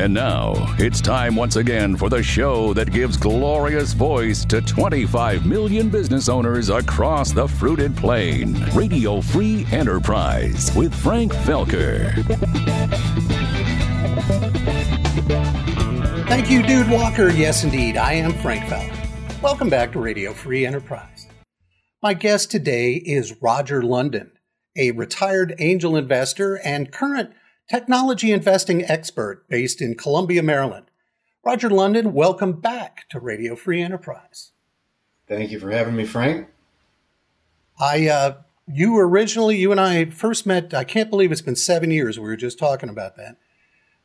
And now it's time once again for the show that gives glorious voice to 25 million business owners across the fruited plain. Radio Free Enterprise with Frank Felker. Thank you, Dude Walker. Yes, indeed, I am Frank Felker. Welcome back to Radio Free Enterprise. My guest today is Roger London, a retired angel investor and current technology investing expert based in Columbia, Maryland. Roger London, welcome back to Radio Free Enterprise. Thank you for having me, Frank. I, uh, you originally, you and I first met, I can't believe it's been seven years. We were just talking about that.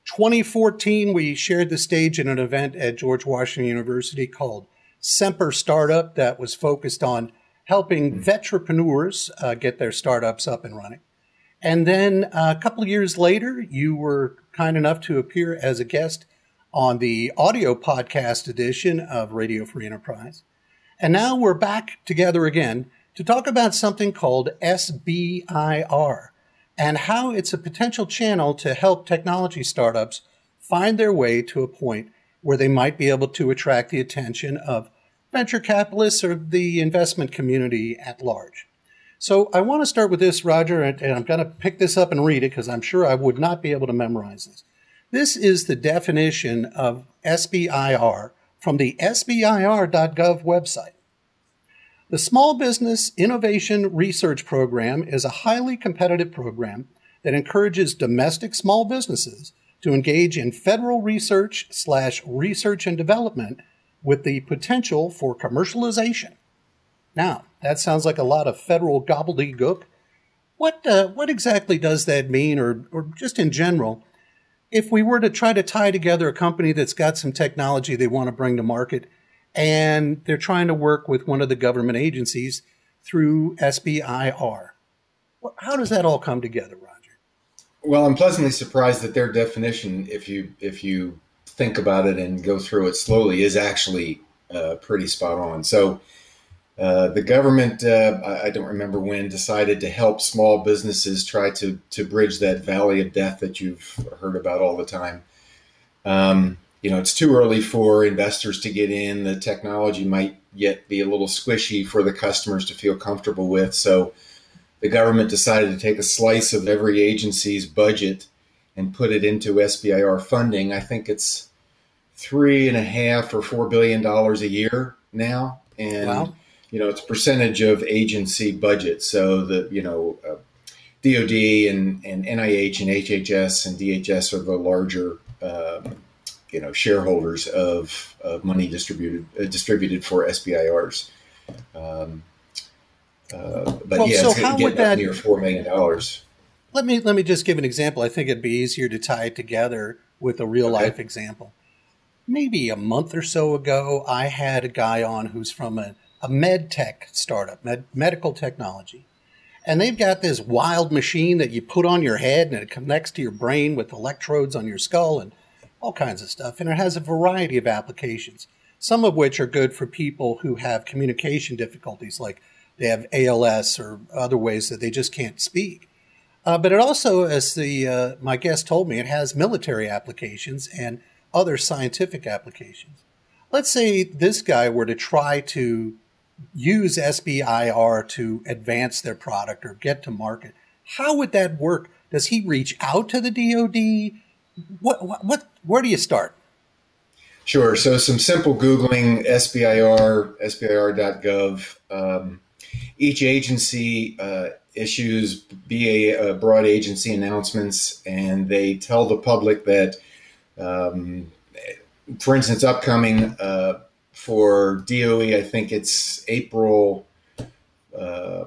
2014, we shared the stage in an event at George Washington University called Semper Startup that was focused on helping vetrepreneurs uh, get their startups up and running. And then uh, a couple years later, you were kind enough to appear as a guest on the audio podcast edition of Radio Free Enterprise. And now we're back together again to talk about something called SBIR and how it's a potential channel to help technology startups find their way to a point where they might be able to attract the attention of venture capitalists or the investment community at large. So I want to start with this, Roger, and, I'm going to pick this up and read it because I'm sure I would not be able to memorize this. This is the definition of SBIR from the SBIR.gov website. The Small Business Innovation Research Program is a highly competitive program that encourages domestic small businesses to engage in federal research slash research and development with the potential for commercialization. Now, that sounds like a lot of federal gobbledygook. What uh, what exactly does that mean, or or just in general? If we were to try to tie together a company that's got some technology they want to bring to market, and they're trying to work with one of the government agencies through SBIR, how does that all come together, Roger? Well, I'm pleasantly surprised that their definition, if you if you think about it and go through it slowly, is actually uh, pretty spot on. So uh, the government, uh, I, I, don't remember when, decided to help small businesses try to to bridge that valley of death that you've heard about all the time. Um, you know, it's too early for investors to get in. The technology might yet be a little squishy for the customers to feel comfortable with. So, the government decided to take a slice of every agency's budget and put it into SBIR funding. I think it's three and a half or four billion dollars a year now, and. Wow you know, it's a percentage of agency budget. So the, you know, uh, DOD and, and NIH and HHS and DHS are the larger, um, you know, shareholders of, of money distributed uh, distributed for SBIRs. Um, uh, but well, yeah, so how would that near four million dollars? Let me let me just give an example. I think it'd be easier to tie it together with a real okay. life example. Maybe a month or so ago, I had a guy on who's from a a med tech startup, med- medical technology. And they've got this wild machine that you put on your head and it connects to your brain with electrodes on your skull and all kinds of stuff. And it has a variety of applications, some of which are good for people who have communication difficulties, like they have ALS or other ways that they just can't speak. Uh, but it also, as the uh, my guest told me, it has military applications and other scientific applications. Let's say this guy were to try to use SBIR to advance their product or get to market. How would that work? Does he reach out to the DoD? What, what, what where do you start? Sure. So some simple Googling SBIR, SBIR.gov. Um, each agency uh, issues BA uh, broad agency announcements, and they tell the public that, um, for instance, upcoming uh, for DOE, I think it's April uh,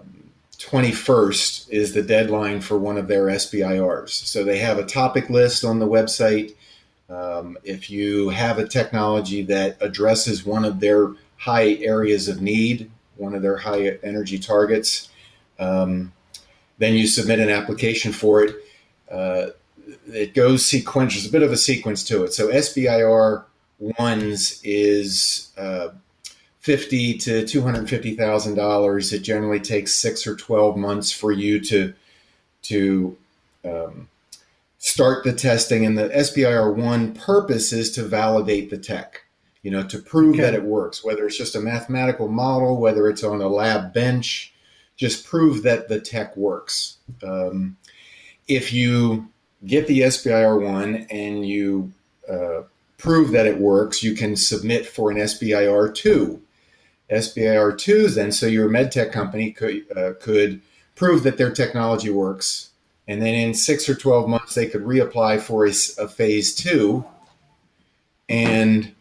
21st is the deadline for one of their SBIRs. So they have a topic list on the website. Um, if you have a technology that addresses one of their high areas of need, one of their high energy targets, um, then you submit an application for it. Uh, it goes sequential. There's a bit of a sequence to it. So SBIR ones is uh, fifty to two hundred fifty thousand dollars. It generally takes six or twelve months for you to to um, start the testing. And the SBIR one purpose is to validate the tech, you know, to prove okay. that it works, whether it's just a mathematical model, whether it's on a lab bench, just prove that the tech works. Um, if you get the SBIR one and you uh, prove that it works, you can submit for an SBIR two. SBIR twos, then so your medtech company could uh, could prove that their technology works, and then in six or twelve months they could reapply for a, a phase two. And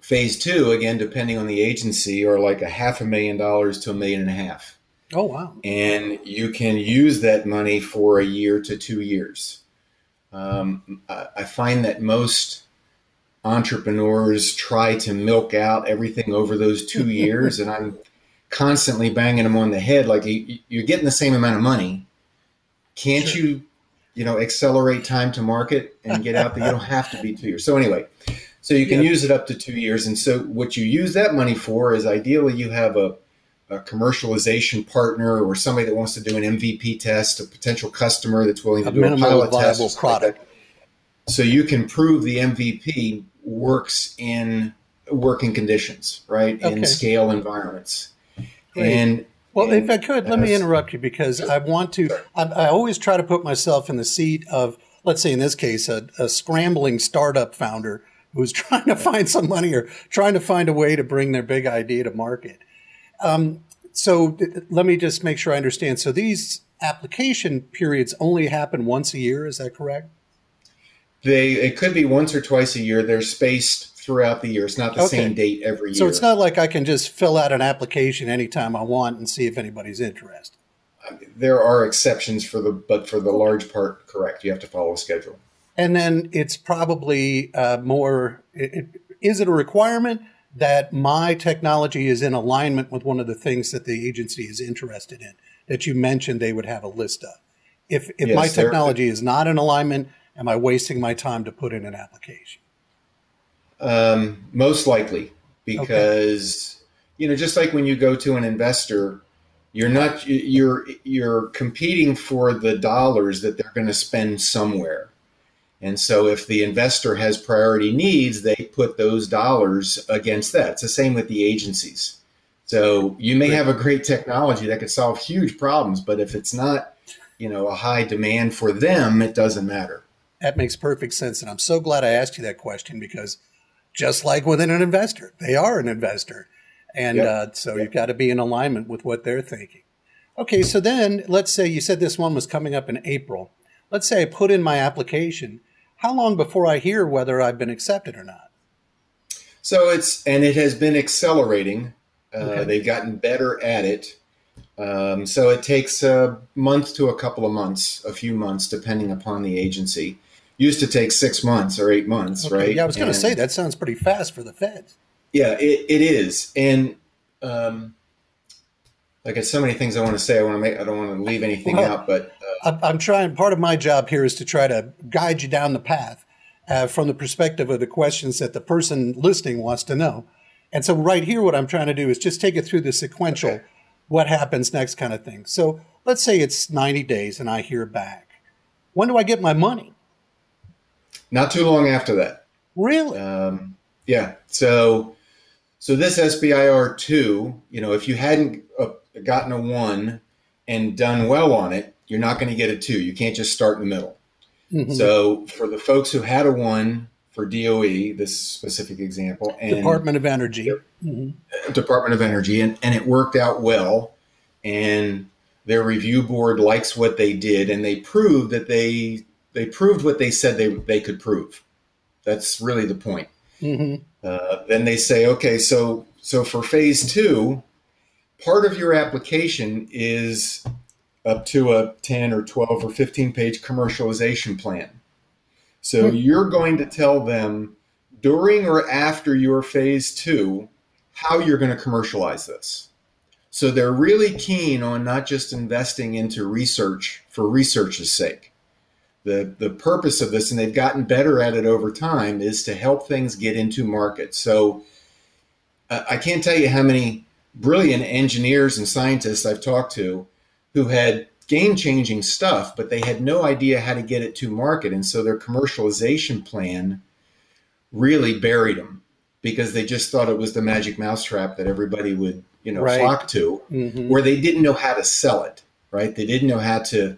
phase two, again, depending on the agency, are like a half a million dollars to a million and a half. Oh wow! And you can use that money for a year to two years. Um, I find that most entrepreneurs try to milk out everything over those two years, and I'm constantly banging them on the head like you're getting the same amount of money. Can't sure. you, you know, accelerate time to market and get out there? You don't have to be two years. So anyway, so you can yep. use it up to two years, and so what you use that money for is ideally you have a a commercialization partner or somebody that wants to do an MVP test, a potential customer that's willing to a do a pilot test, product. Like so you can prove the MVP works in working conditions, right? Okay. In scale environments. Great. And well, and, if I could, let me interrupt you because I want to. I, I, always try to put myself in the seat of, let's say, in this case, a, a scrambling startup founder who's trying to find some money or trying to find a way to bring their big idea to market. Um, so let me just make sure I understand. So these application periods only happen once a year. Is that correct? They it could be once or twice a year. They're spaced throughout the year. It's not the okay. same date every year. So it's not like I can just fill out an application anytime I want and see if anybody's interested. There are exceptions for the, but for the large part, correct. You have to follow a schedule. And then it's probably uh, more. It, is it a requirement? that my technology is in alignment with one of the things that the agency is interested in that you mentioned they would have a list of. If, if yes, my technology is not in alignment, am I wasting my time to put in an application? Um, most likely, because okay. you know, just like when you go to an investor, you're not you're you're competing for the dollars that they're going to spend somewhere. And so if the investor has priority needs, they put those dollars against that. It's the same with the agencies. So you may have a great technology that could solve huge problems, but if it's not, you know, a high demand for them, it doesn't matter. That makes perfect sense. And I'm so glad I asked you that question because just like within an investor, they are an investor. And yep. uh, so yep. you've got to be in alignment with what they're thinking. Okay, so then let's say you said this one was coming up in April. Let's say I put in my application how long before I hear whether I've been accepted or not? So it's and it has been accelerating. Uh, okay. They've gotten better at it. Um, so it takes a month to a couple of months, a few months, depending upon the agency. Used to take six months or eight months, okay. right? Yeah, I was going to say that sounds pretty fast for the feds. Yeah, it, it is, and um, like so many things I want to say. I want to make. I don't want to leave anything well, out, but uh, I'm trying. Part of my job here is to try to guide you down the path uh, from the perspective of the questions that the person listening wants to know. And so, right here, what I'm trying to do is just take it through the sequential, okay. what happens next kind of thing. So, let's say it's 90 days, and I hear back. When do I get my money? Not too long after that. Really? Um, yeah. So, so this SBIR two, you know, if you hadn't uh, gotten a one and done well on it, you're not going to get a two. You can't just start in the middle. Mm-hmm. So for the folks who had a one for DOE, this specific example, and Department of Energy, mm-hmm. Department of Energy, and, and it worked out well, and their review board likes what they did, and they proved that they they proved what they said they they could prove. That's really the point. Mm-hmm. Uh, then they say, okay, so so for phase two, part of your application is up to a 10 or 12 or 15 page commercialization plan. So mm-hmm. you're going to tell them during or after your phase two how you're going to commercialize this. So they're really keen on not just investing into research for research's sake. The, the purpose of this, and they've gotten better at it over time, is to help things get into market. So uh, I can't tell you how many brilliant engineers and scientists I've talked to who had game changing stuff, but they had no idea how to get it to market. And so their commercialization plan really buried them because they just thought it was the magic mousetrap that everybody would, you know, Right. flock to, Mhm. where they didn't know how to sell it, right? They didn't know how to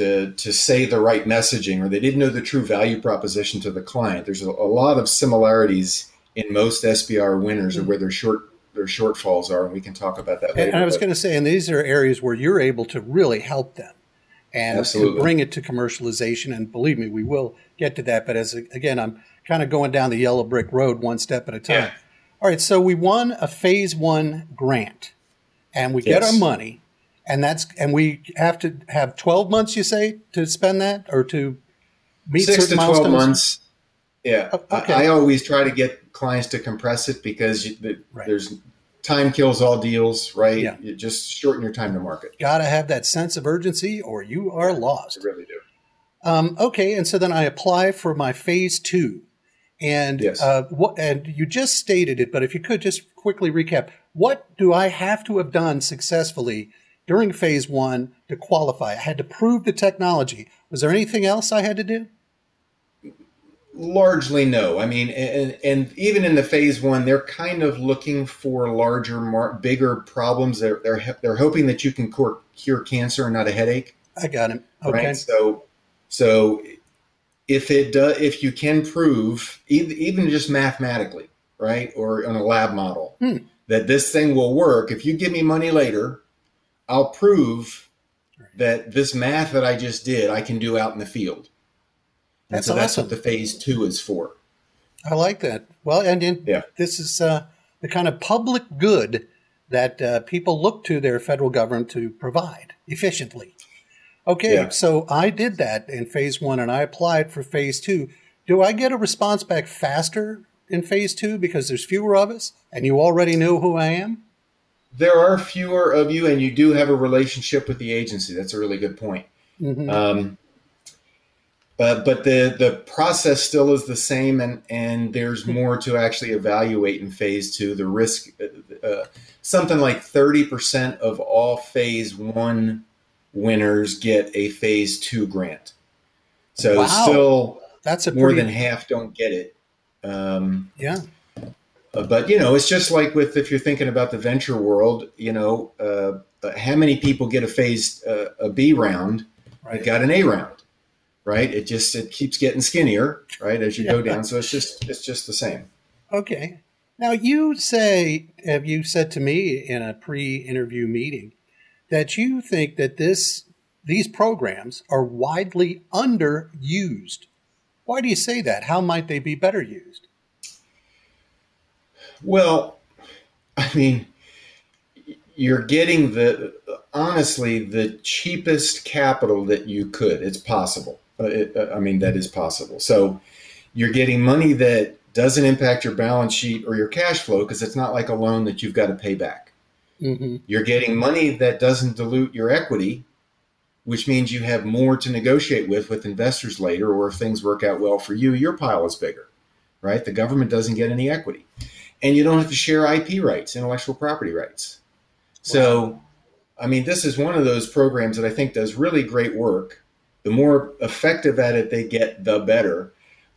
to to say the right messaging or they didn't know the true value proposition to the client. There's a, a lot of similarities in most SBIR winners Mm-hmm. of where their short their shortfalls are, and we can talk about that later. And I was going to say, and these are areas where you're able to really help them and, Absolutely. bring it to commercialization. And believe me, we will get to that. But as again, I'm kind of going down the yellow brick road one step at a time. Yeah. All right, so we won a phase one grant, and we get our money, and that's and we have to have 12 months. You say to spend that or to meet six to 12 milestones? months yeah Oh, okay. I, I always try to get clients to compress it because you, the, Right. there's time kills all deals right Yeah. you just shorten your time to market Got to have that sense of urgency, or you are lost. you really do Um, okay, and so then I apply for my phase two, and Yes. uh, what? And you just stated it, but if you could just quickly recap, what do I have to have done successfully during phase one to qualify? I had to prove the technology. Was there anything else I had to do? largely no i mean and, and even in the phase one they're kind of looking for larger mar- bigger problems they're, they're they're hoping that you can cure, cure cancer and not a headache I got him. Okay, right? So, so if it does, if you can prove, even, even just mathematically, right, or on a lab model, Hmm. that this thing will work, if you give me money later, I'll prove that this math that I just did, I can do out in the field. And That's so that's awesome. what the phase two is for. I like that. Well, and in, Yeah. this is uh, the kind of public good that uh, people look to their federal government to provide efficiently. Okay, Yeah. so I did that in phase one and I applied for phase two. Do I get a response back faster in phase two because there's fewer of us and you already know who I am? There are fewer of you, and you do have a relationship with the agency. That's a really good point. Mhm. Um, but but the the process still is the same, and and there's more to actually evaluate in phase two. The risk, uh, uh, something like thirty percent of all phase one winners get a phase two grant. So Wow. still That's a more pretty, than half don't get it. Um, yeah. Uh, but you know, it's just like with if you're thinking about the venture world, you know, uh, uh, how many people get a phase uh, a B round? Right. Got an A round, right? It just it keeps getting skinnier, right, as you go down. So it's just it's just the same. Okay. Now you say, have you said to me in a pre-interview meeting that you think that this these programs are widely underused? Why do you say that? How might they be better used? Well, I mean, you're getting the honestly the cheapest capital that you could. It's possible. Uh, it, uh, I mean, that is possible. So you're getting money that doesn't impact your balance sheet or your cash flow because it's not like a loan that you've got to pay back. hmm You're getting money that doesn't dilute your equity, which means you have more to negotiate with with investors later, or if things work out well for you, your pile is bigger, right? The government doesn't get any equity. And you don't have to share IP rights, intellectual property rights. So, I mean, this is one of those programs that I think does really great work. The more effective at it they get, the better.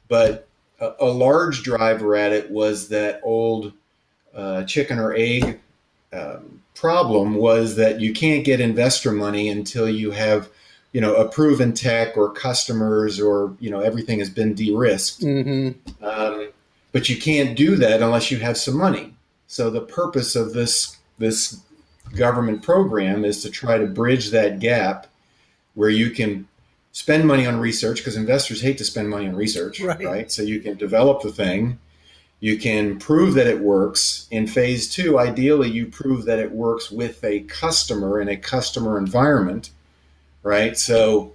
But a, a large driver at it was that old uh, chicken or egg um, problem was that you can't get investor money until you have you know a proven tech or customers or you know everything has been de-risked hmm um, but you can't do that unless you have some money so the purpose of this this government program is to try to bridge that gap where you can spend money on research because investors hate to spend money on research Right. right so you can develop the thing you can prove that it works. In phase two, ideally, you prove that it works with a customer in a customer environment, right? So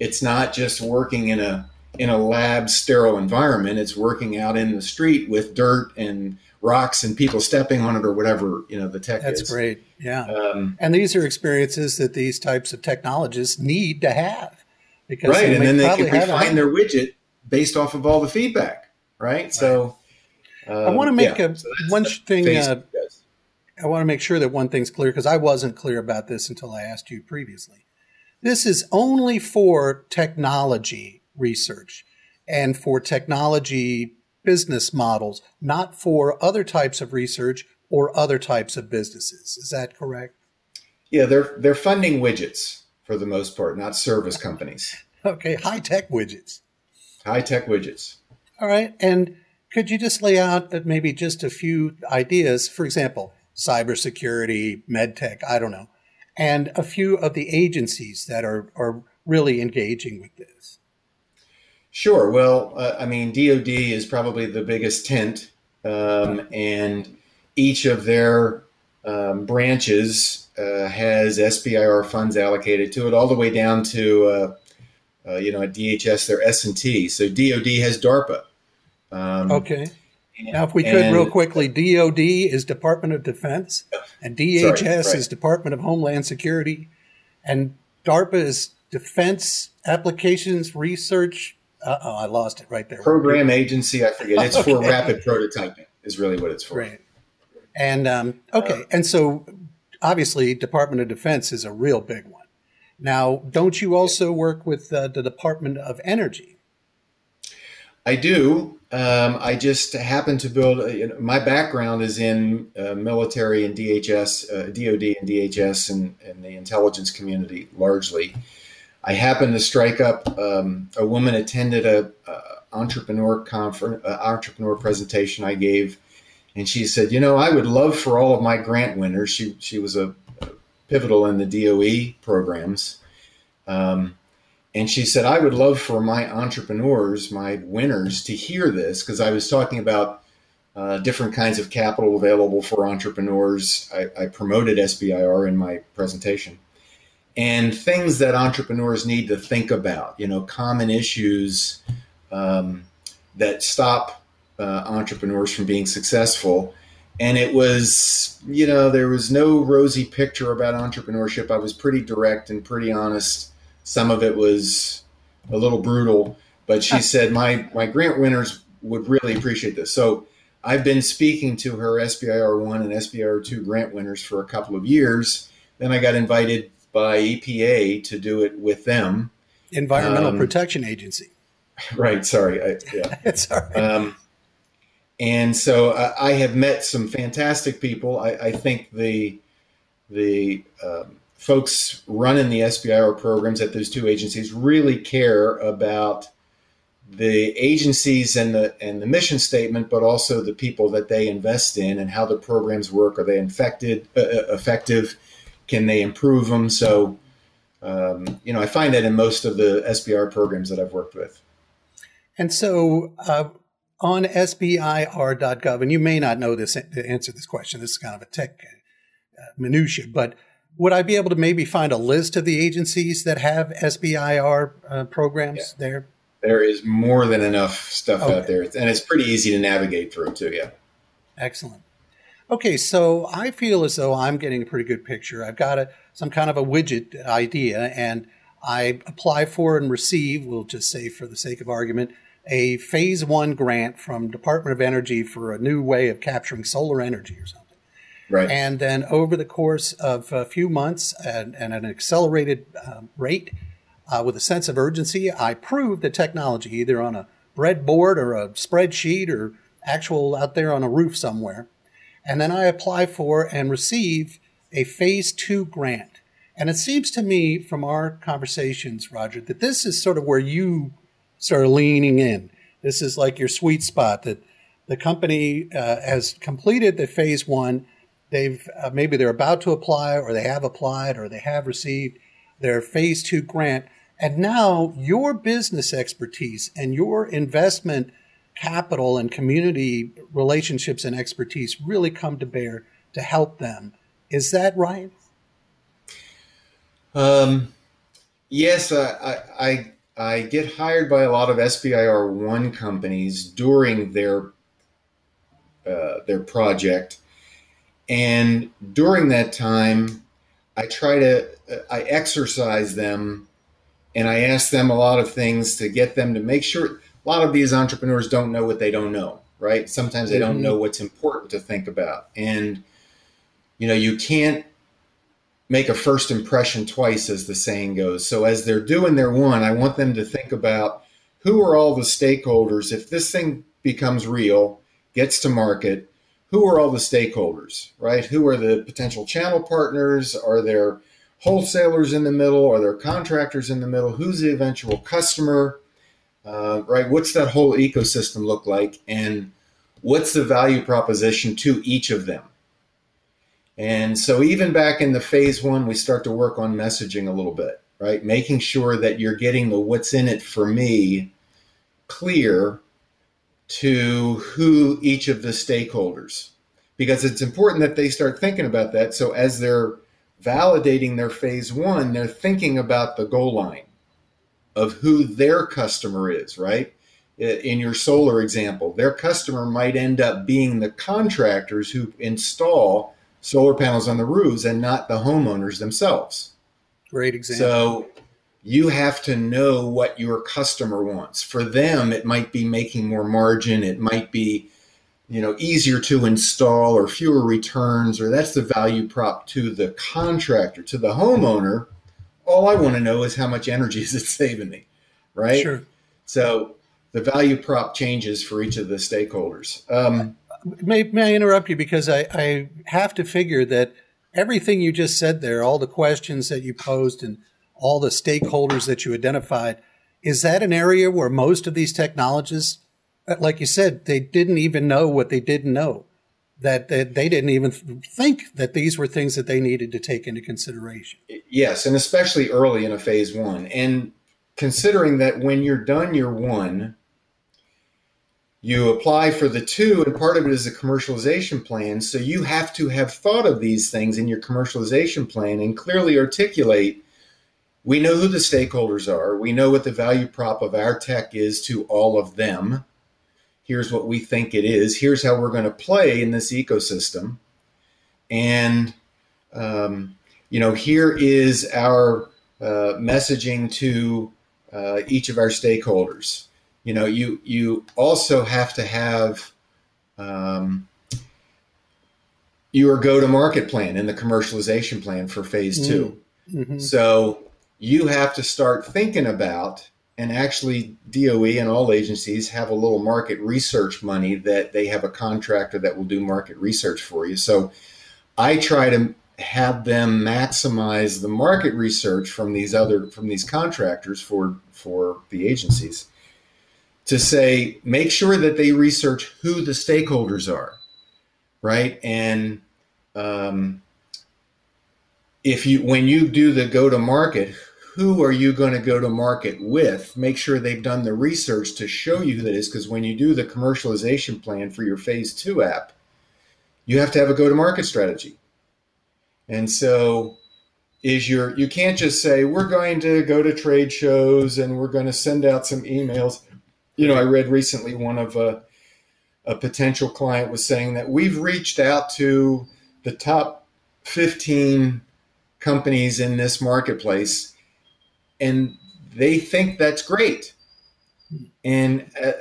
it's not just working in a in a lab sterile environment. It's working out in the street with dirt and rocks and people stepping on it or whatever you know the tech That's is. great. Yeah. Um, and these are experiences that these types of technologists need to have because right, and then they can refine their widget based off of all the feedback, right? So. I want to make yeah. a, So one thing. Uh. I want to make sure that one thing's clear because I wasn't clear about this until I asked you previously. this is only for technology research and for technology business models, not for other types of research or other types of businesses. Is that correct? Yeah, they're they're funding widgets for the most part, not service companies. Okay, high tech widgets. High tech widgets. All right, and could you just lay out uh, maybe just a few ideas? For example, cybersecurity, medtech, I don't know, and a few of the agencies that are are really engaging with this. Sure. Well, uh, I mean, DoD is probably the biggest tent, um, and each of their um, branches uh, has SBIR funds allocated to it, all the way down to uh, uh you know at DHS their S and T. So DoD has DARPA. Um, okay. Now, if we could and, real quickly, DoD is Department of Defense, and DHS sorry, right. is Department of Homeland Security, and DARPA is Defense Applications Research oh, I lost it right there. Program agency, I forget. It's okay. for rapid prototyping. Is really what it's for. Right. And um, okay, uh, and so obviously, Department of Defense is a real big one. Now, don't you also work with uh, the Department of Energy? I do. Um, I just happen to build. A, you know, my background is in uh, military and DHS, uh, DoD and DHS, and, and the intelligence community largely. I happened to strike up. Um, a woman attended a, a entrepreneur conference, uh, entrepreneur presentation I gave, and she said, "You know, I would love for all of my grant winners. She she was a, a pivotal in the DOE programs." Um, and she said, I would love for my entrepreneurs, my winners, to hear this because I was talking about uh, different kinds of capital available for entrepreneurs. I, I, promoted SBIR in my presentation and things that entrepreneurs need to think about, you know, common issues um, that stop uh, entrepreneurs from being successful. And it was, you know, there was no rosy picture about entrepreneurship. I was pretty direct and pretty honest. Some of it was a little brutal, but she said my my grant winners would really appreciate this. So I've been speaking to her SBIR one and SBIR two grant winners for a couple of years. Then I got invited by EPA to do it with them. Environmental um, Protection Agency. Right. Sorry. I, yeah. it's all right. Um, and so I, I, have met some fantastic people. I, I think the the um, folks running the SBIR programs at those two agencies really care about the agencies and the and the mission statement, but also the people that they invest in and how the programs work. Are they infected, uh, uh effective? Can they improve them? So, um, you know, I find that in most of the SBIR programs that I've worked with. And so, uh, on SBIR.gov, and you may not know this to answer this question. This is kind of a tech uh, minutia, but would I be able to maybe find a list of the agencies that have SBIR uh, programs yeah. there? There is more than enough stuff okay. out there, and it's pretty easy to navigate through too. Yeah. Excellent. Okay, so I feel as though I'm getting a pretty good picture. I've got a, some kind of a widget idea, and I apply for and receive, we'll just say for the sake of argument, a phase one grant from Department of Energy for a new way of capturing solar energy or something. Right. And then over the course of a few months and, and an accelerated um, rate, uh, with a sense of urgency, I prove the technology either on a breadboard or a spreadsheet or actual out there on a roof somewhere and then I apply for and receive a phase two grant. And it seems to me from our conversations, Roger, that this is sort of where you start leaning in. This is like your sweet spot that the company uh, has completed the phase one. They've uh, maybe they're about to apply, or they have applied, or they have received their phase two grant. And now your business expertise and your investment capital and community relationships and expertise really come to bear to help them. Is that right? Um, yes, I, I, I get hired by a lot of SBIR one companies during their uh, their project, and during that time, I try to I exercise them, and I ask them a lot of things to get them to make sure a lot of these entrepreneurs don't know what they don't know, right? Sometimes they mm-hmm. don't know what's important to think about. And, you know, you can't make a first impression twice, as the saying goes. So as they're doing their one, I want them to think about who are all the stakeholders. If this thing becomes real, gets to market, who are all the stakeholders, right? Who are the potential channel partners? Are there wholesalers in the middle? Are there contractors in the middle? Who's the eventual customer? Uh, right? What's that whole ecosystem look like? And what's the value proposition to each of them? And so, even back in the phase one, we start to work on messaging a little bit, right? Making sure that you're getting the what's in it for me clear to who each of the stakeholders, because it's important that they start thinking about that. So, as they're validating their phase one, they're thinking about the goal line of who their customer is, right? In your solar example, their customer might end up being the contractors who install solar panels on the roofs and not the homeowners themselves. Great example. So you have to know what your customer wants. For them, it might be making more margin, it might be you know easier to install or fewer returns or that's the value prop to the contractor to the homeowner all i want to know is how much energy is it saving me right? Sure. so the value prop changes for each of the stakeholders. Um, May, may I interrupt you? Because I, I have to figure that everything you just said there, all the questions that you posed and all the stakeholders that you identified, is that an area where most of these technologists, like you said, they didn't even know what they didn't know, that, they didn't even think that these were things that they needed to take into consideration. yes and especially early in a phase one. And considering that when you're done your one you apply for the two and part of it is a commercialization plan so you have to have thought of these things in your commercialization plan and clearly articulate we know who the stakeholders are. We know what the value prop of our tech is to all of them here's what we think it is here's how we're going to play in this ecosystem. And um, you know here is our uh, messaging to uh, each of our stakeholders. You know you you also have to have um, your go to market plan and the commercialization plan for phase 2 Mhm. so you have to start thinking about and actually DOE and all agencies have a little market research money that they have a contractor that will do market research for you. So I try to have them maximize the market research from these other from these contractors for for the agencies to say make sure that they research who the stakeholders are right? And um, if you when you do the go to market who are you going to go to market with? Make sure they've done the research to show you who that is because when you do the commercialization plan for your phase two app you have to have a go to market strategy. And so is your you can't just say we're going to go to trade shows and we're going to send out some emails. You know i read recently one of a, a potential client was saying that we've reached out to the top 15 companies in this marketplace and they think that's great. And uh,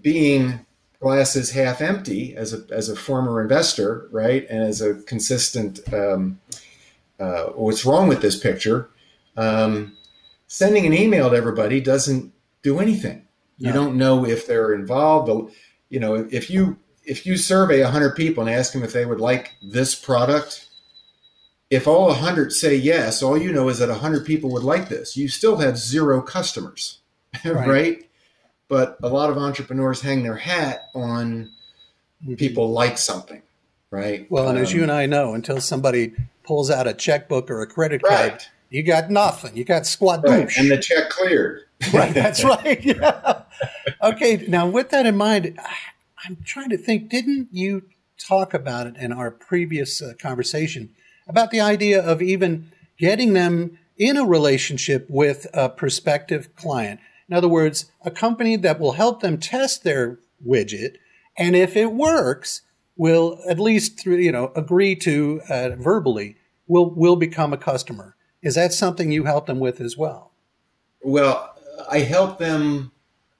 being glasses half empty as a, as a former investor right and as a consistent um, uh, what's wrong with this picture um, sending an email to everybody doesn't do anything. You don't know if they're involved. You know if you if you survey 100 people and ask them if they would like this product if all 100 say yes all you know is that 100 people would like this you still have zero customers Right. right, but a lot of entrepreneurs hang their hat on people like something right Well, and as you Um, and I know, until somebody pulls out a checkbook or a credit card, right you got nothing. You got squat right and the check cleared right, that's right. Yeah. Okay, now with that in mind, I'm trying to think. Didn't you talk about it in our previous uh, conversation about the idea of even getting them in a relationship with a prospective client? In other words, a company that will help them test their widget, and if it works, will at least through you know agree to uh, verbally will will become a customer. Is that something you help them with as well? Well, I help them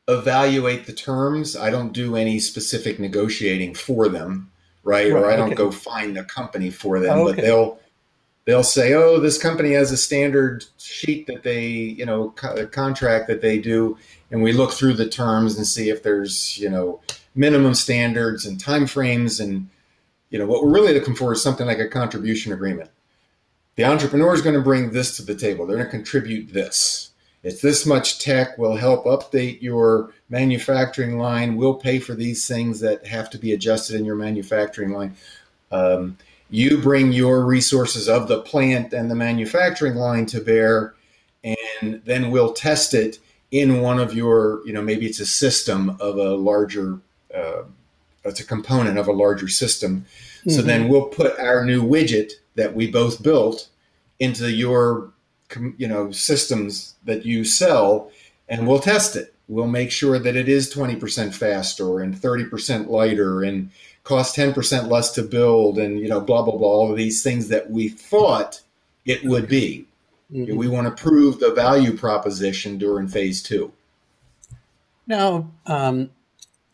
evaluate the terms. I don't do any specific negotiating for them, right? or I don't okay. go find a company for them, Oh, but they'll they'll say, "Oh, this company has a standard sheet that they, you know, co- contract that they do," and we look through the terms and see if there's, you know, minimum standards and timeframes, and you know, what we're really looking for is something like a contribution agreement. The entrepreneur is going to bring this to the table. They're going to contribute this. It's this much tech. will help update your manufacturing line. We'll pay for these things that have to be adjusted in your manufacturing line. Um, you bring your resources of the plant and the manufacturing line to bear, and then we'll test it in one of your, you know, maybe it's a system of a larger, uh, it's a component of a larger system. Mm-hmm. So then we'll put our new widget that we both built into your, you know, systems that you sell, and we'll test it. We'll make sure that it is 20% faster and 30% lighter and cost 10% less to build and you know blah blah blah all of these things that we thought it would be mm-hmm. we want to prove the value proposition during phase two now um,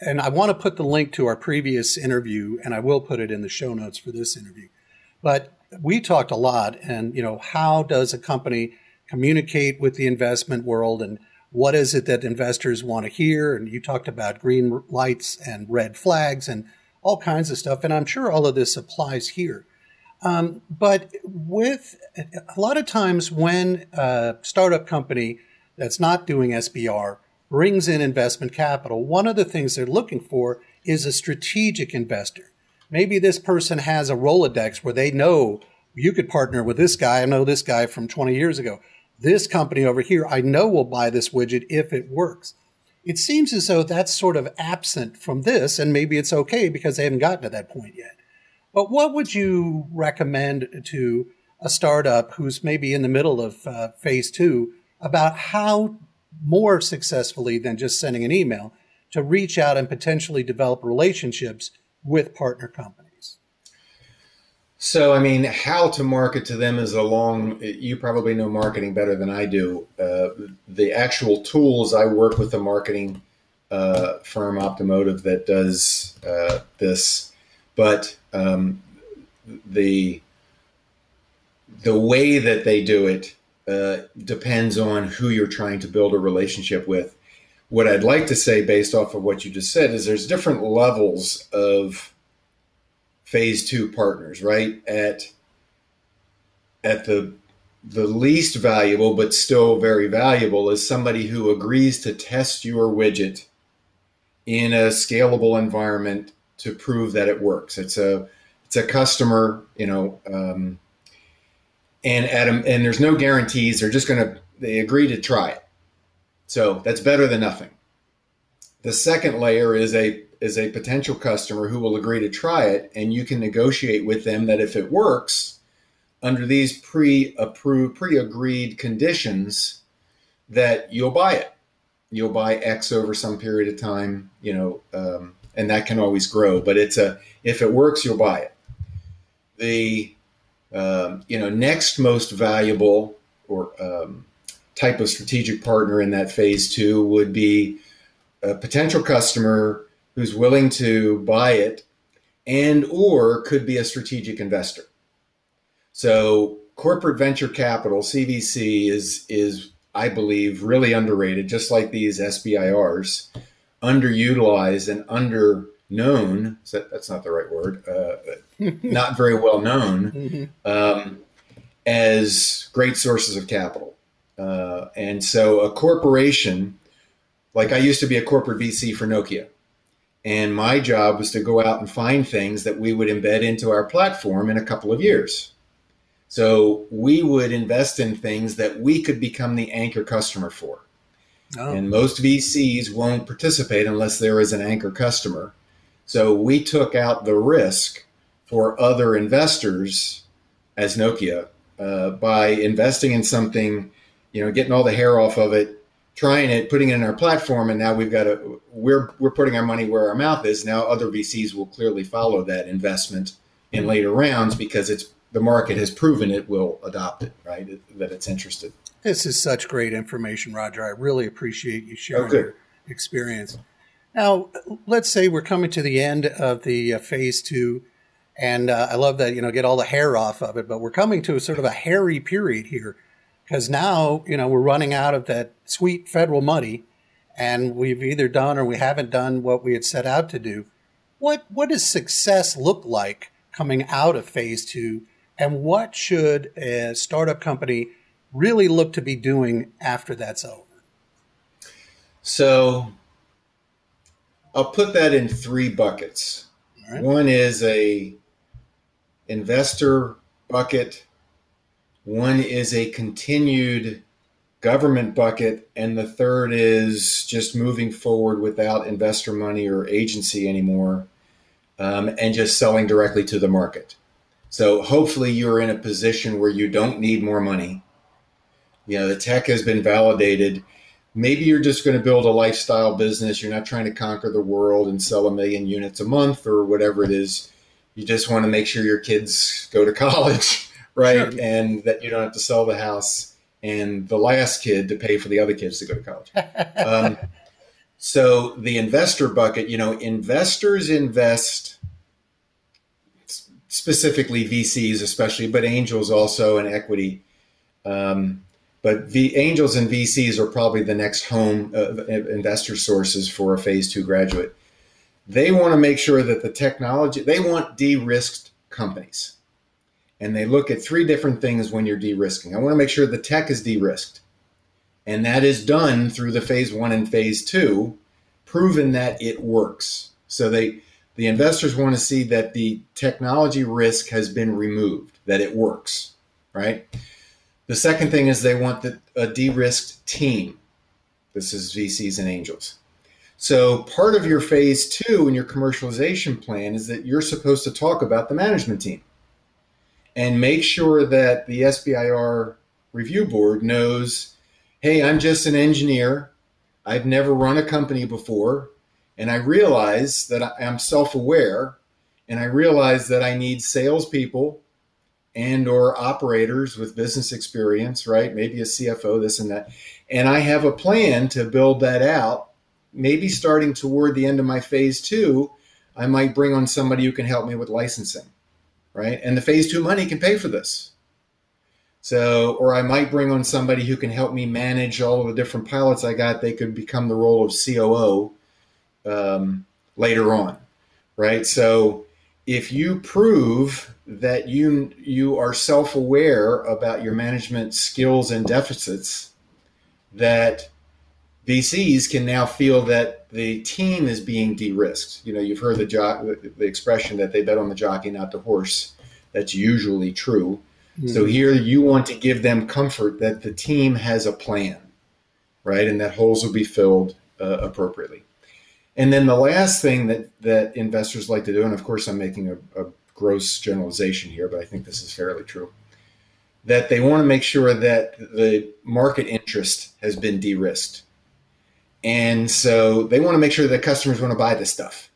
and i want to put the link to our previous interview and i will put it in the show notes for this interview but we talked a lot and you know how does a company communicate with the investment world and what is it that investors want to hear and you talked about green lights and red flags and all kinds of stuff. And I'm sure all of this applies here. Um, but with a lot of times when a startup company that's not doing SBIR brings in investment capital, one of the things they're looking for is a strategic investor. Maybe this person has a Rolodex where they know you could partner with this guy. I know this guy from 20 years ago. This company over here, I know will buy this widget if it works. It seems as though that's sort of absent from this, and maybe it's okay because they haven't gotten to that point yet. But what would you recommend to a startup who's maybe in the middle of uh, phase two about how more successfully than just sending an email to reach out and potentially develop relationships with partner companies? So, I mean, how to market to them is a long, you probably know marketing better than I do. Uh, the actual tools, I work with the marketing uh, firm Optimotive that does uh, this, but um, the the way that they do it uh, depends on who you're trying to build a relationship with. What I'd like to say, based off of what you just said, is there's different levels of phase two partners, right? At at the the least valuable but still very valuable is somebody who agrees to test your widget in a scalable environment to prove that it works. It's a it's a customer, you know, um, and at a, and there's no guarantees. They're just gonna they agree to try it. So that's better than nothing. The second layer is a is a potential customer who will agree to try it, and you can negotiate with them that if it works under these pre-approved, pre-agreed conditions, that you'll buy it. You'll buy X over some period of time, you know, um, and that can always grow. But it's a if it works, you'll buy it. The um, you know next most valuable or um, type of strategic partner in that phase two would be a potential customer who's willing to buy it and or could be a strategic investor. So corporate venture capital, CVC, is is I believe really underrated, just like these SBIRs, underutilized and under known. That, that's not the right word. Uh, not very well known mm-hmm. um, as great sources of capital. Uh, and so a corporation, like I used to be a corporate VC for Nokia. And my job was to go out and find things that we would embed into our platform in a couple of years. So we would invest in things that we could become the anchor customer for. Oh. And most VCs won't participate unless there is an anchor customer. So we took out the risk for other investors as Nokia uh, by investing in something, you know, getting all the hair off of it, trying it, putting it in our platform, and now we've got to we're we're putting our money where our mouth is. Now other VCs will clearly follow that investment in later rounds because it's the market has proven it will adopt it, right? That it's interested. This is such great information, Roger. I really appreciate you sharing okay. your experience. Now, let's say we're coming to the end of the uh, phase two. And uh, I love that, you know, get all the hair off of it. But we're coming to a sort of a hairy period here because now, you know, we're running out of that sweet federal money and we've either done or we haven't done what we had set out to do. What, what does success look like coming out of phase two? And what should a startup company really look to be doing after that's over? So I'll put that in three buckets. Right. One is a investor bucket, one is a continued government bucket, and the third is just moving forward without investor money or agency anymore um, and just selling directly to the market. So hopefully you're in a position where you don't need more money. You know, the tech has been validated. Maybe you're just going to build a lifestyle business. You're not trying to conquer the world and sell a million units a month or whatever it is you just want to make sure your kids go to college, right? Sure. And that you don't have to sell the house and the last kid to pay for the other kids to go to college. um, so the investor bucket, you know, investors invest specifically VCs, especially, but angels also and equity. Um, but the angels and VCs are probably the next home uh, investor sources for a phase two graduate they want to make sure that the technology, they want de risked companies. And they look at three different things when you're de risking. I want to make sure the tech is de risked. And that is done through the phase one and phase two, proven that it works. So they, the investors want to see that the technology risk has been removed, that it works, right? The second thing is they want the, a de risked team. This is VCs and angels. So part of your phase two in your commercialization plan is that you're supposed to talk about the management team and make sure that the SBIR review board knows, hey, I'm just an engineer. I've never run a company before. And I realize that I'm self-aware and I realize that I need salespeople and or operators with business experience, right? Maybe a CFO, this and that. And I have a plan to build that out maybe starting toward the end of my phase two, I might bring on somebody who can help me with licensing, right? And the phase two money can pay for this. So, or I might bring on somebody who can help me manage all of the different pilots I got. They could become the role of COO um, later on, right? So, if you prove that you you are self-aware about your management skills and deficits, that VCs can now feel that the team is being de-risked. You know, you've heard the, jo- the expression that they bet on the jockey, not the horse. That's usually true. Mm-hmm. So here you want to give them comfort that the team has a plan, right, and that holes will be filled uh, appropriately. And then the last thing that that investors like to do, and of course I'm making a, a gross generalization here, but I think this is fairly true, that they want to make sure that the market interest has been de-risked and so they want to make sure that customers want to buy this stuff.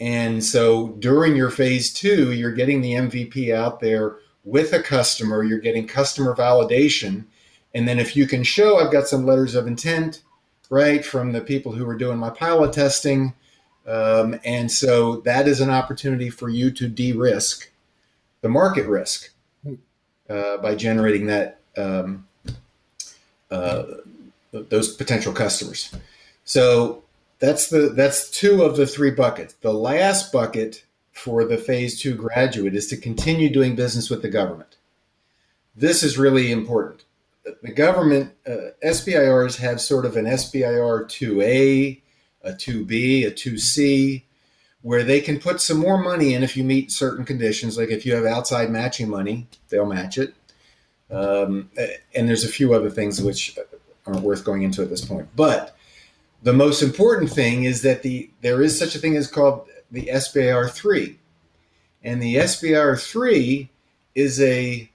And so during your phase two, you're getting the MVP out there with a customer, you're getting customer validation. And then if you can show, I've got some letters of intent, right, from the people who were doing my pilot testing. Um, and so that is an opportunity for you to de risk the market risk uh, by generating that um, uh, those potential customers. So that's the that's two of the three buckets. The last bucket for the phase two graduate is to continue doing business with the government. This is really important. The government uh, SBIRs have sort of an SBIR 2A, a 2B, a 2C, where they can put some more money in if you meet certain conditions. Like if you have outside matching money, they'll match it. Um, and there's a few other things which aren't worth going into at this point. But the most important thing is that the there is such a thing as called the SBIR three, and the SBIR three is a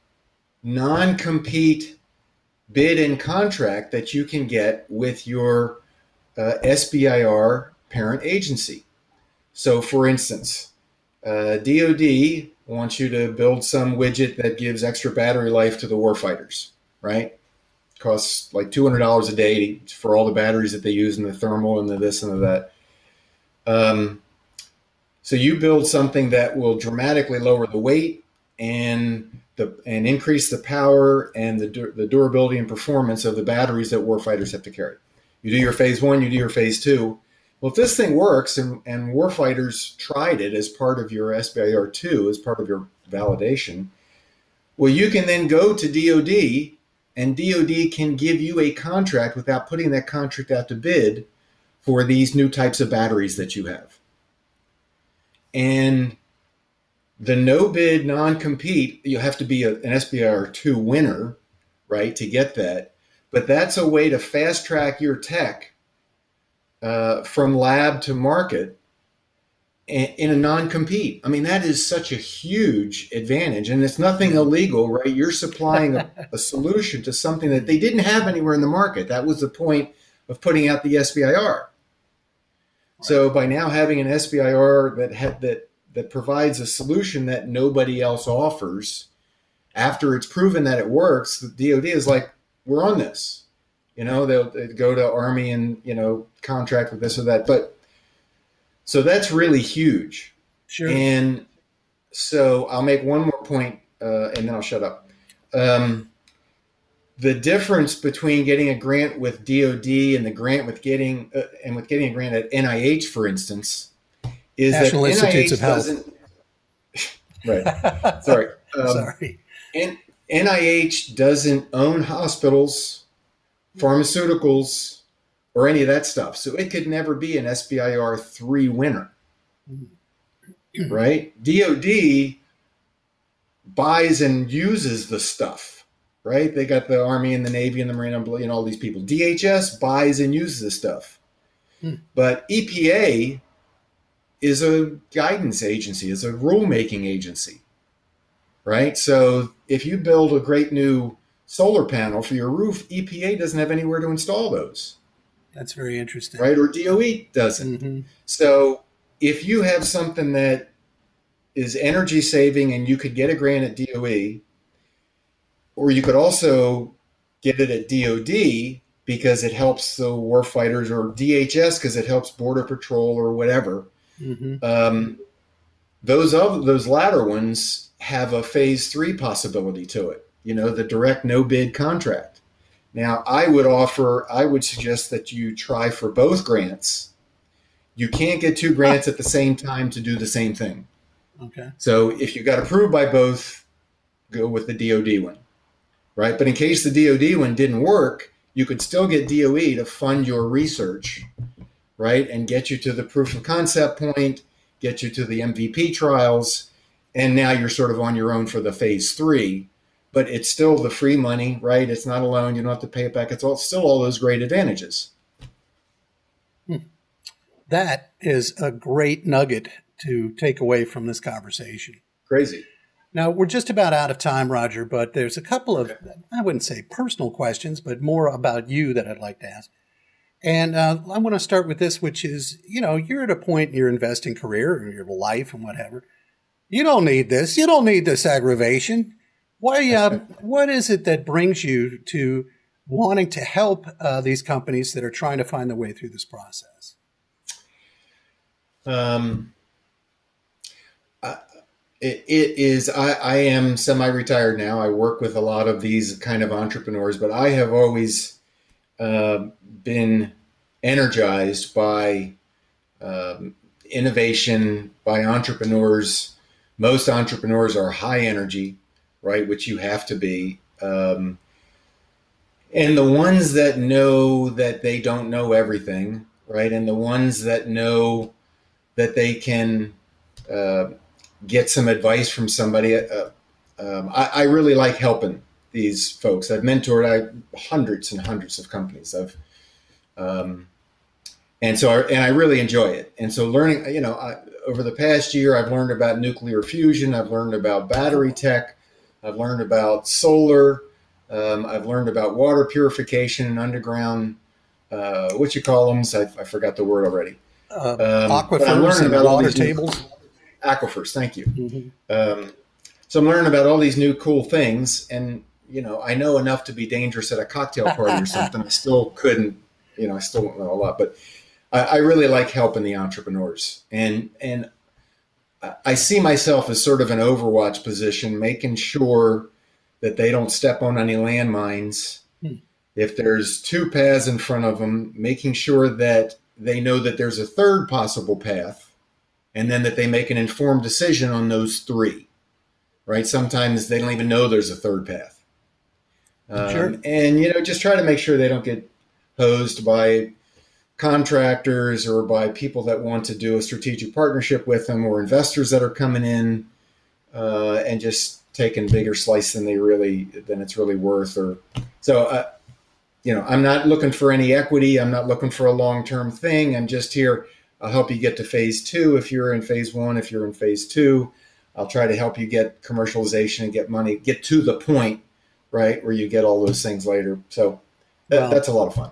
non-compete bid and contract that you can get with your uh, SBIR parent agency. So, for instance, uh, DoD wants you to build some widget that gives extra battery life to the warfighters, right? Costs like two hundred dollars a day for all the batteries that they use in the thermal and the this and the that. Um, So you build something that will dramatically lower the weight and the and increase the power and the the durability and performance of the batteries that warfighters have to carry. You do your phase one, you do your phase two. Well, if this thing works and, and warfighters tried it as part of your SBIR two, as part of your validation, well, you can then go to DoD and DoD can give you a contract without putting that contract out to bid for these new types of batteries that you have. And the no bid non compete, you have to be a, an SBIR 2 winner, right, to get that. But that's a way to fast track your tech uh, from lab to market in a non-compete. I mean, that is such a huge advantage, and it's nothing illegal, right? You're supplying a, a, solution to something that they didn't have anywhere in the market. That was the point of putting out the SBIR. Right. So by now having an SBIR that ha- that that provides a solution that nobody else offers, after it's proven that it works, the DoD is like, we're on this. You know, they'll, they'll go to Army and you know contract with this or that, but so that's really huge. Sure. And so I'll make one more point, uh, and then I'll shut up. Um, the difference between getting a grant with DoD and the grant with getting uh, and with getting a grant at NIH, for instance, is National that Institutes NIH of Health. right. Sorry. Um, Sorry. And NIH doesn't own hospitals, pharmaceuticals, or any of that stuff. So it could never be an SBIR three winner, mm-hmm. right? DoD buys and uses the stuff, right? They got the Army and the Navy and the Marine and all these people. DHS buys and uses the stuff, hmm. but EPA is a guidance agency, is a rulemaking agency, right? So if you build a great new solar panel for your roof, EPA doesn't have anywhere to install those. That's very interesting. Right? Or DOE doesn't. Mm-hmm. So if you have something that is energy saving and you could get a grant at DOE, or you could also get it at DOD because it helps the warfighters or DHS because it helps Border Patrol or whatever. Mm-hmm. Um, those other, those latter ones have a phase three possibility to it. You know, the direct no bid contract. Now, I would offer, I would suggest that you try for both grants. You can't get two grants at the same time to do the same thing. Okay. So if you got approved by both, go with the DoD one, right? But in case the DoD one didn't work, you could still get DOE to fund your research, right? And get you to the proof of concept point, get you to the MVP trials, and now you're sort of on your own for the phase three but it's still the free money, right? It's not a loan. You don't have to pay it back. It's all, still all those great advantages. Hmm. That is a great nugget to take away from this conversation. Crazy. Now, we're just about out of time, Roger, but there's a couple of, I wouldn't say personal questions, but more about you that I'd like to ask. And uh, I want to start with this, which is, you know, you're at a point in your investing career or your life and whatever. You don't need this. You don't need this aggravation. Why? Um, what is it that brings you to wanting to help uh, these companies that are trying to find their way through this process? Um, it, it is. I, I am semi-retired now. I work with a lot of these kind of entrepreneurs, but I have always uh, been energized by um, innovation, by entrepreneurs. Most entrepreneurs are high energy right? Which you have to be. Um, and the ones that know that they don't know everything, right? And the ones that know that they can uh, get some advice from somebody. Uh, um, I, I, really like helping these folks. I've mentored I, hundreds and hundreds of companies. I've, um, and so, I, and I really enjoy it. And so, learning, you know, I, over the past year, I've learned about nuclear fusion. I've learned about battery tech. I've learned about solar. Um, I've learned about water purification and underground. Uh, what you call them? I, I forgot the word already. Uh, um, aquifers and water tables. Aquifers. Thank you. Mm-hmm. Um, so I'm learning about all these new cool things, and you know, I know enough to be dangerous at a cocktail party or something. I still couldn't, you know, I still don't know a lot, but I, I really like helping the entrepreneurs, and and I see myself as sort of an overwatch position, making sure that they don't step on any landmines. Hmm. If there's two paths in front of them, making sure that they know that there's a third possible path and then that they make an informed decision on those three, right? Sometimes they don't even know there's a third path. Um, sure. And, you know, just try to make sure they don't get hosed by contractors or by people that want to do a strategic partnership with them or investors that are coming in uh, and just taking bigger slice than they really than it's really worth or so uh, you know i'm not looking for any equity. I'm not looking for a long-term thing. I'm just here. I'll help you get to phase two if you're in phase one. If you're in phase two i'll try to help you get commercialization and get money get to the point right where you get all those things later. So that, well, that's a lot of fun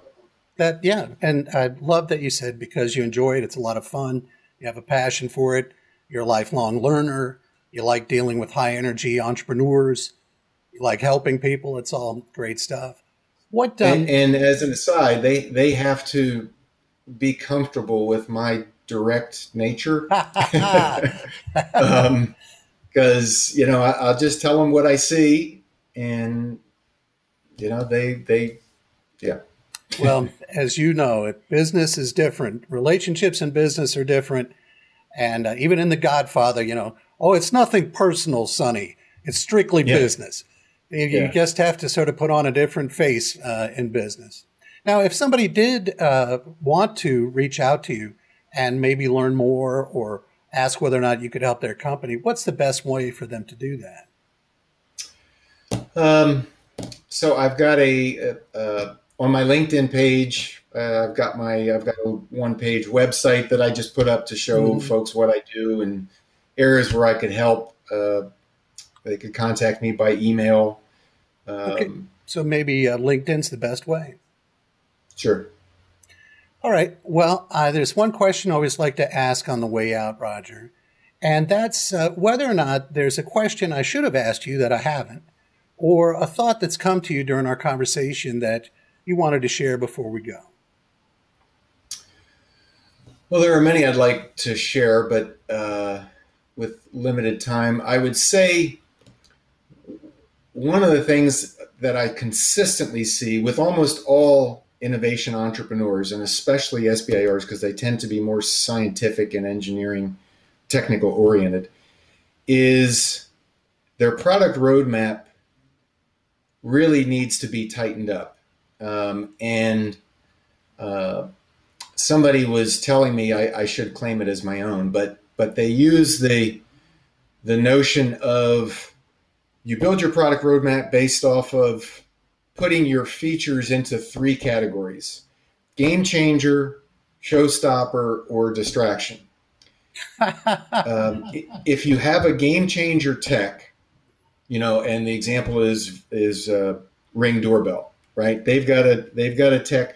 that yeah, and I love that you said because you enjoy it. It's a lot of fun. You have a passion for it. You're a lifelong learner. You like dealing with high energy entrepreneurs. You like helping people. It's all great stuff. What um, and, and as an aside, they they have to be comfortable with my direct nature. because um, you know I, will just tell them what I see, and you know they they yeah well, as you know, business is different. Relationships and business are different. And uh, even in The Godfather, you know, oh, it's nothing personal, Sonny. It's strictly yeah. business. You, yeah. just have to sort of put on a different face uh, in business. Now, if somebody did uh, want to reach out to you and maybe learn more or ask whether or not you could help their company, what's the best way for them to do that? Um, so I've got a, a, on my LinkedIn page, uh, I've got my I've got a one page website that I just put up to show mm-hmm. folks what I do and areas where I could help. Uh, they could contact me by email. Um, okay. So maybe uh, LinkedIn's the best way. Sure. All right. Well, uh, there's one question I always like to ask on the way out, Roger, and that's uh, whether or not there's a question I should have asked you that I haven't, or a thought that's come to you during our conversation that you wanted to share before we go? Well, there are many I'd like to share, but uh, with limited time, I would say one of the things that I consistently see with almost all innovation entrepreneurs, and especially SBIRs, because they tend to be more scientific and engineering technical oriented, is their product roadmap really needs to be tightened up um, and uh, somebody was telling me I, I, should claim it as my own, but but they use the the notion of you build your product roadmap based off of putting your features into three categories: game changer, showstopper, or distraction. um, if you have a game changer tech, you know, and the example is is uh, Ring doorbell right? They've got a they've got a tech.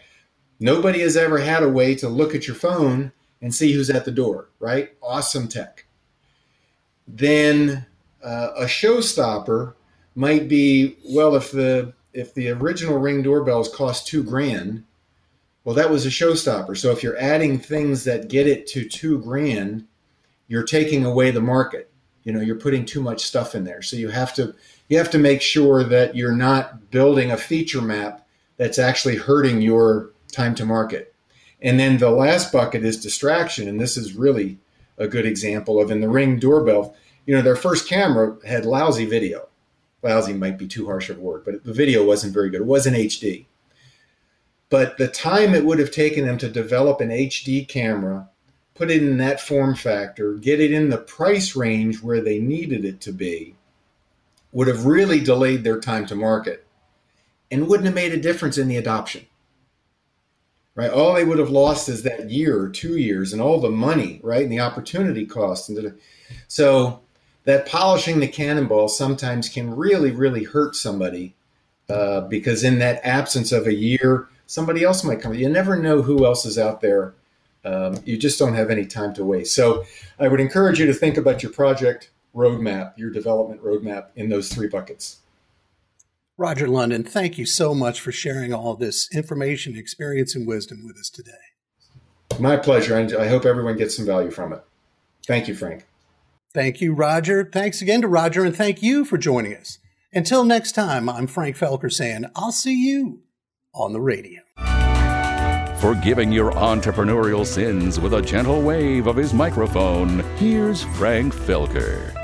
Nobody has ever had a way to look at your phone and see who's at the door, right? Awesome tech. Then uh, a showstopper might be well if the if the original ring doorbells cost two grand well that was a showstopper so if you're adding things that get it to two grand you're taking away the market you know you're putting too much stuff in there so you have to you have to make sure that you're not building a feature map that's actually hurting your time to market. And then the last bucket is distraction. And this is really a good example of in the Ring doorbell, you know, their first camera had lousy video. Lousy might be too harsh of a word, but the video wasn't very good. It wasn't HD. But the time it would have taken them to develop an HD camera, put it in that form factor, get it in the price range where they needed it to be, would have really delayed their time to market and wouldn't have made a difference in the adoption. Right? All they would have lost is that year or two years and all the money, right? And the opportunity cost. And so that polishing the cannonball sometimes can really, really hurt somebody uh, because in that absence of a year, somebody else might come. You never know who else is out there. Um, you just don't have any time to waste. So I would encourage you to think about your project roadmap, your development roadmap in those three buckets. Roger London, thank you so much for sharing all this information, experience, and wisdom with us today. My pleasure. And I hope everyone gets some value from it. Thank you, Frank. Thank you, Roger. Thanks again to Roger, and thank you for joining us. Until next time, I'm Frank Felker saying, I'll see you on the radio. Forgiving your entrepreneurial sins with a gentle wave of his microphone, here's Frank Felker.